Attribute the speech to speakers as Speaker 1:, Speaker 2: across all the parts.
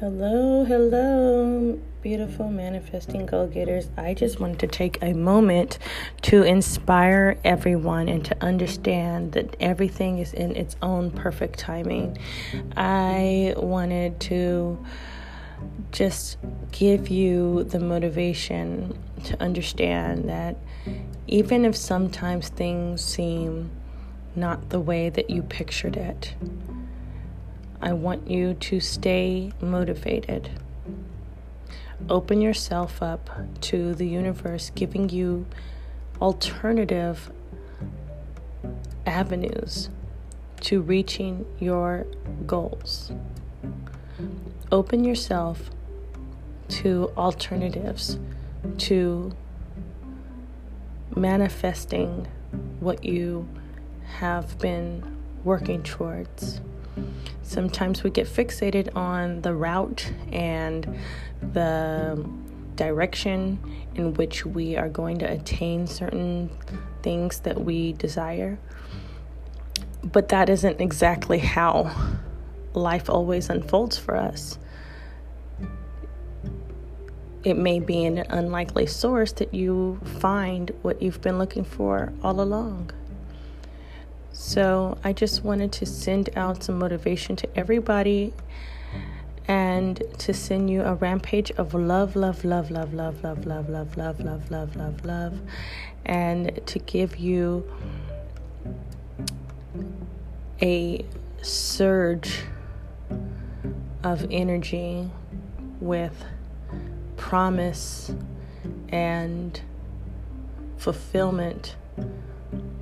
Speaker 1: Hello, hello, beautiful manifesting goal getters. I just wanted to take a moment to inspire everyone and to understand that everything is in its own perfect timing. I wanted to just give you the motivation to understand that even if sometimes things seem not the way that you pictured it, I want you to stay motivated. Open yourself up to the universe giving you alternative avenues to reaching your goals. Open yourself to alternatives to manifesting what you have been working towards. Sometimes we get fixated on the route and the direction in which we are going to attain certain things that we desire. But that isn't exactly how life always unfolds for us. It may be an unlikely source that you find what you've been looking for all along. So I just wanted to send out some motivation to everybody and to send you a rampage of love, love, love, love, love, love, love, love, love, love, love, love, love, and to give you a surge of energy with promise and fulfillment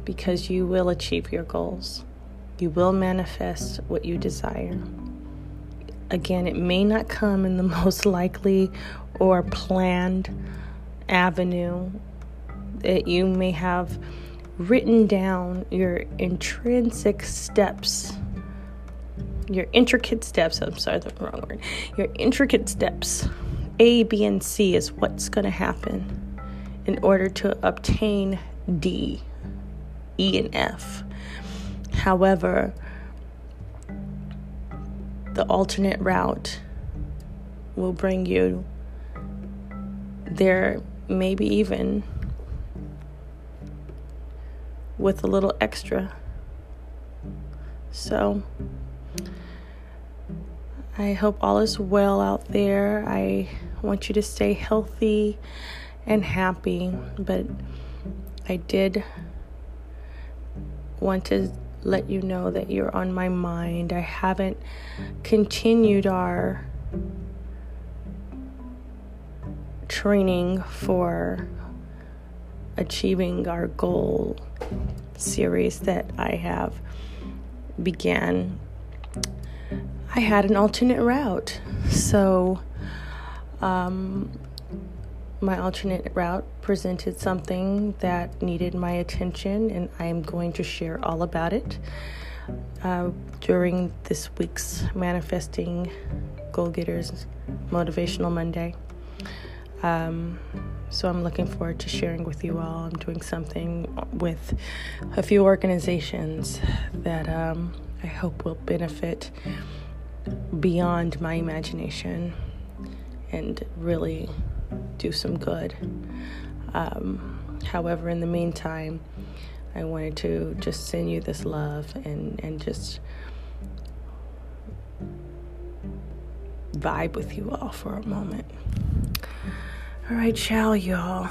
Speaker 1: because you will achieve your goals. You will manifest what you desire. Again, it may not come in the most likely or planned avenue that you may have written down your intrinsic steps, your intricate steps. I'm sorry, the wrong word. Your intricate steps. A, B, and C is what's going to happen in order to obtain D, E and F. However, the alternate route will bring you there, maybe even with a little extra. So, I hope all is well out there. I want you to stay healthy and happy, but I did want to let you know that you're on my mind. I haven't continued our training for achieving our goal series that I have began. I had an alternate route. So um, my alternate route presented something that needed my attention, and I am going to share all about it uh, during this week's Manifesting Goal Getters Motivational Monday. Um, so I'm looking forward to sharing with you all. I'm doing something with a few organizations that um, I hope will benefit beyond my imagination and really do some good. Um, however, in the meantime, I wanted to just send you this love and, and just vibe with you all for a moment. All right, ciao, y'all.